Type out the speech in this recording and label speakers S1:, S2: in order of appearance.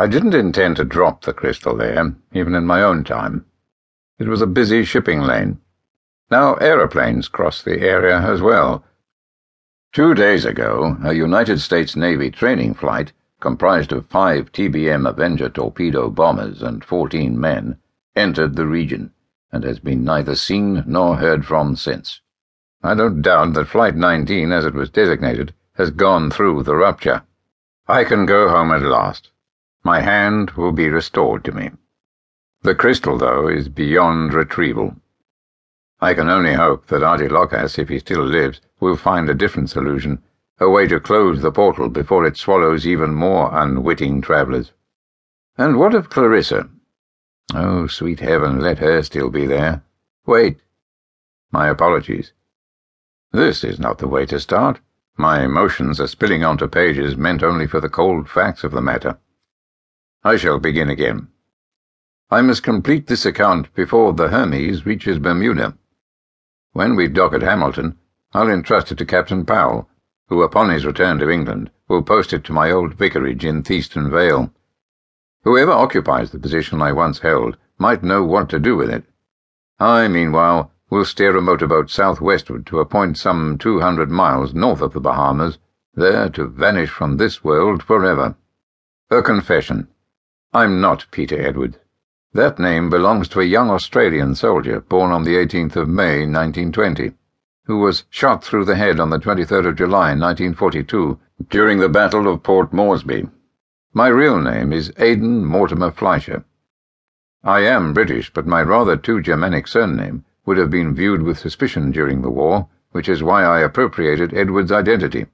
S1: I didn't intend to drop the crystal there, even in my own time. It was a busy shipping lane. Now aeroplanes cross the area as well. Two days ago, a United States Navy training flight, comprised of five TBM Avenger torpedo bombers and fourteen men, entered the region, and has been neither seen nor heard from since. I don't doubt that Flight 19, as it was designated, has gone through the rupture. I can go home at last. My hand will be restored to me. The crystal, though, is beyond retrieval. I can only hope that Artilocas, if he still lives, will find a different solution, a way to close the portal before it swallows even more unwitting travellers. And what of Clarissa? Oh, sweet heaven, let her still be there. Wait. My apologies. This is not the way to start. My emotions are spilling onto pages meant only for the cold facts of the matter. I shall begin again. I must complete this account before the Hermes reaches Bermuda. When we dock at Hamilton, I'll entrust it to Captain Powell, who, upon his return to England, will post it to my old vicarage in Theaston Vale. Whoever occupies the position I once held might know what to do with it. I, meanwhile, will steer a motorboat southwestward to a point some two hundred miles north of the Bahamas, there to vanish from this world forever. A confession. I'm not Peter Edward. That name belongs to a young Australian soldier born on the 18th of May, 1920, who was shot through the head on the 23rd of July, 1942, during the Battle of Port Moresby. My real name is Aiden Mortimer Fleischer. I am British, but my rather too Germanic surname would have been viewed with suspicion during the war, which is why I appropriated Edward's identity.